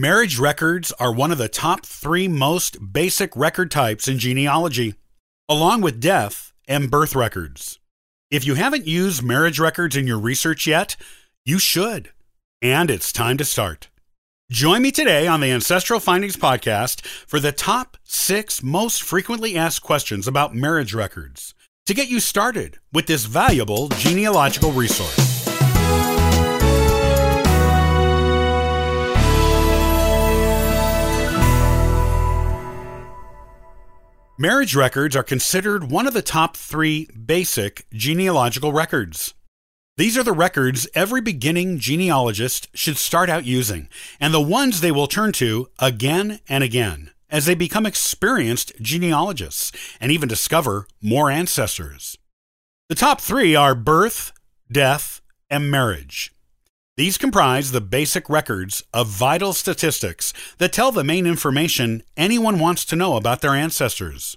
Marriage records are one of the top three most basic record types in genealogy, along with death and birth records. If you haven't used marriage records in your research yet, you should. And it's time to start. Join me today on the Ancestral Findings Podcast for the top six most frequently asked questions about marriage records to get you started with this valuable genealogical resource. Marriage records are considered one of the top three basic genealogical records. These are the records every beginning genealogist should start out using, and the ones they will turn to again and again as they become experienced genealogists and even discover more ancestors. The top three are birth, death, and marriage. These comprise the basic records of vital statistics that tell the main information anyone wants to know about their ancestors.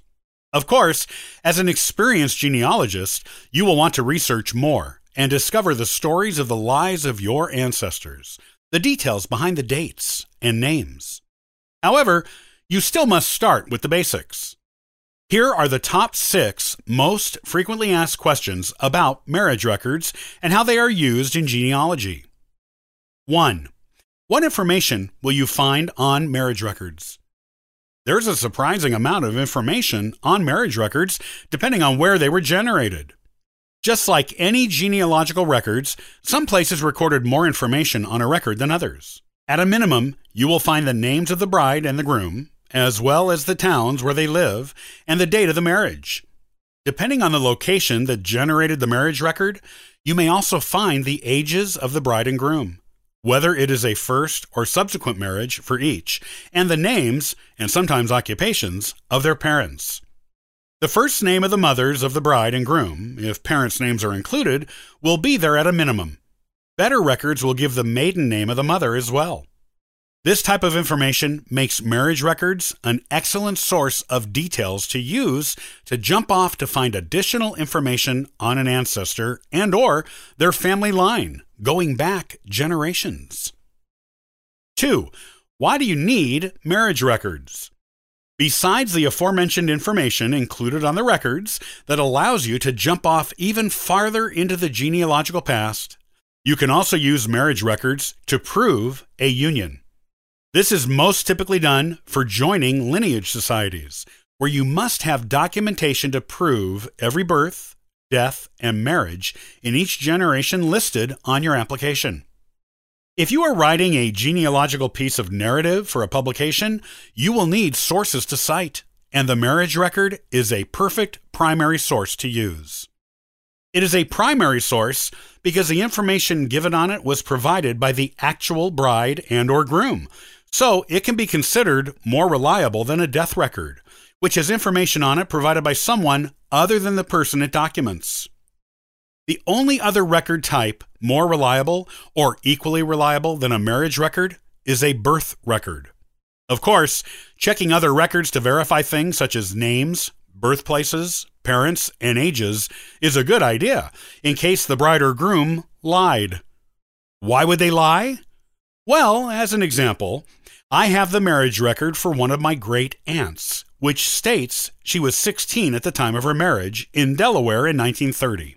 Of course, as an experienced genealogist, you will want to research more and discover the stories of the lives of your ancestors, the details behind the dates and names. However, you still must start with the basics. Here are the top six most frequently asked questions about marriage records and how they are used in genealogy. 1. What information will you find on marriage records? There's a surprising amount of information on marriage records depending on where they were generated. Just like any genealogical records, some places recorded more information on a record than others. At a minimum, you will find the names of the bride and the groom, as well as the towns where they live and the date of the marriage. Depending on the location that generated the marriage record, you may also find the ages of the bride and groom whether it is a first or subsequent marriage for each, and the names, and sometimes occupations, of their parents. The first name of the mothers of the bride and groom, if parents' names are included, will be there at a minimum. Better records will give the maiden name of the mother as well. This type of information makes marriage records an excellent source of details to use to jump off to find additional information on an ancestor and or their family line going back generations. 2. Why do you need marriage records? Besides the aforementioned information included on the records that allows you to jump off even farther into the genealogical past, you can also use marriage records to prove a union. This is most typically done for joining lineage societies, where you must have documentation to prove every birth, death, and marriage in each generation listed on your application. If you are writing a genealogical piece of narrative for a publication, you will need sources to cite, and the marriage record is a perfect primary source to use. It is a primary source because the information given on it was provided by the actual bride and or groom, so it can be considered more reliable than a death record, which has information on it provided by someone other than the person it documents. The only other record type more reliable or equally reliable than a marriage record is a birth record. Of course, checking other records to verify things such as names, birthplaces, parents, and ages is a good idea in case the bride or groom lied. Why would they lie? Well, as an example, I have the marriage record for one of my great aunts, which states she was 16 at the time of her marriage in Delaware in 1930.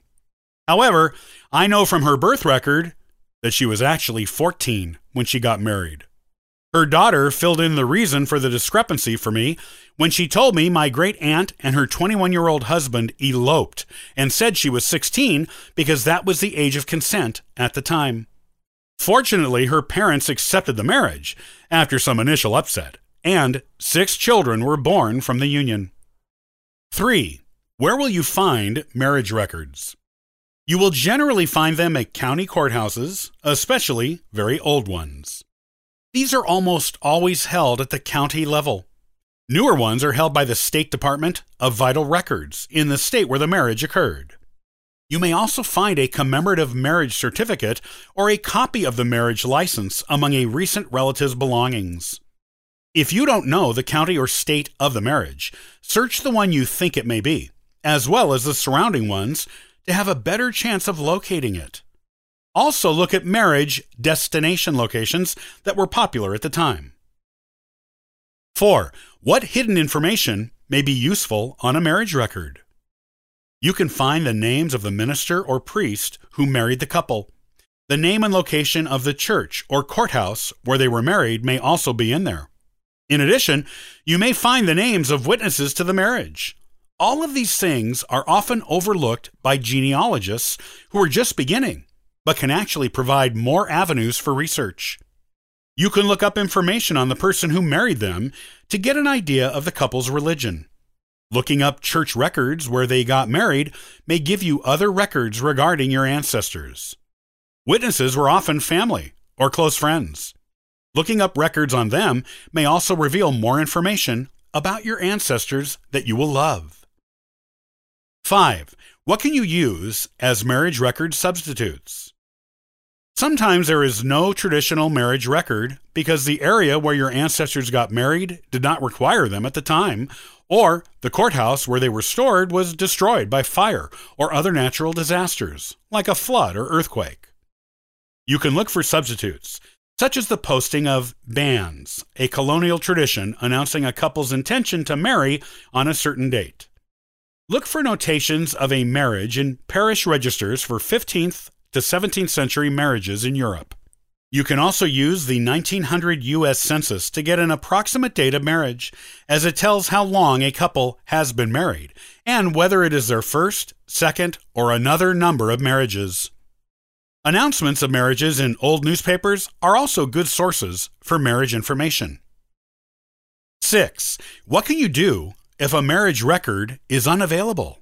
However, I know from her birth record that she was actually 14 when she got married. Her daughter filled in the reason for the discrepancy for me when she told me my great aunt and her 21 year old husband eloped and said she was 16 because that was the age of consent at the time. Fortunately, her parents accepted the marriage after some initial upset, and six children were born from the union. 3. Where will you find marriage records? You will generally find them at county courthouses, especially very old ones. These are almost always held at the county level. Newer ones are held by the State Department of Vital Records in the state where the marriage occurred. You may also find a commemorative marriage certificate or a copy of the marriage license among a recent relative's belongings. If you don't know the county or state of the marriage, search the one you think it may be, as well as the surrounding ones, to have a better chance of locating it. Also, look at marriage destination locations that were popular at the time. 4. What hidden information may be useful on a marriage record? You can find the names of the minister or priest who married the couple. The name and location of the church or courthouse where they were married may also be in there. In addition, you may find the names of witnesses to the marriage. All of these things are often overlooked by genealogists who are just beginning, but can actually provide more avenues for research. You can look up information on the person who married them to get an idea of the couple's religion. Looking up church records where they got married may give you other records regarding your ancestors. Witnesses were often family or close friends. Looking up records on them may also reveal more information about your ancestors that you will love. 5. What can you use as marriage record substitutes? Sometimes there is no traditional marriage record because the area where your ancestors got married did not require them at the time, or the courthouse where they were stored was destroyed by fire or other natural disasters, like a flood or earthquake. You can look for substitutes, such as the posting of banns, a colonial tradition announcing a couple's intention to marry on a certain date. Look for notations of a marriage in parish registers for 15th to 17th century marriages in Europe. You can also use the 1900 U.S. Census to get an approximate date of marriage, as it tells how long a couple has been married and whether it is their first, second, or another number of marriages. Announcements of marriages in old newspapers are also good sources for marriage information. 6. What can you do if a marriage record is unavailable?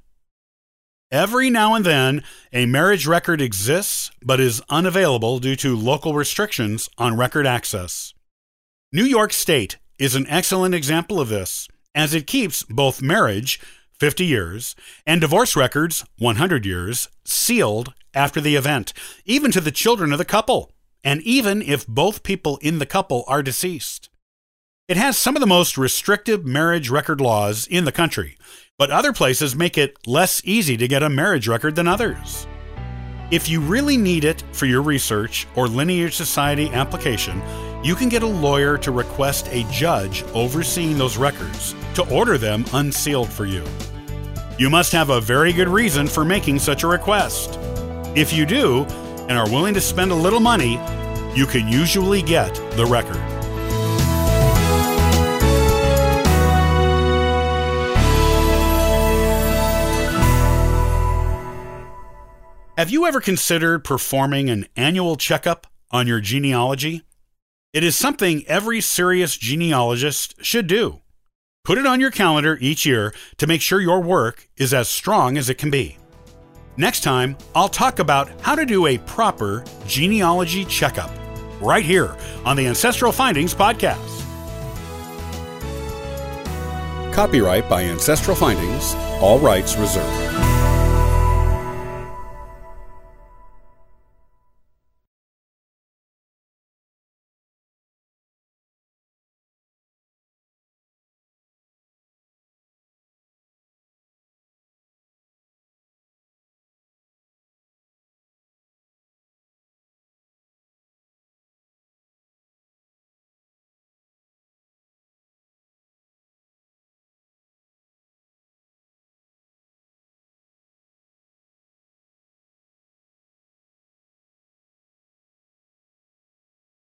Every now and then, a marriage record exists but is unavailable due to local restrictions on record access. New York State is an excellent example of this, as it keeps both marriage, 50 years, and divorce records, 100 years, sealed after the event, even to the children of the couple, and even if both people in the couple are deceased. It has some of the most restrictive marriage record laws in the country, but other places make it less easy to get a marriage record than others. If you really need it for your research or Lineage Society application, you can get a lawyer to request a judge overseeing those records to order them unsealed for you. You must have a very good reason for making such a request. If you do, and are willing to spend a little money, you can usually get the record. Have you ever considered performing an annual checkup on your genealogy? It is something every serious genealogist should do. Put it on your calendar each year to make sure your work is as strong as it can be. Next time, I'll talk about how to do a proper genealogy checkup right here on the Ancestral Findings Podcast. Copyright by Ancestral Findings, all rights reserved.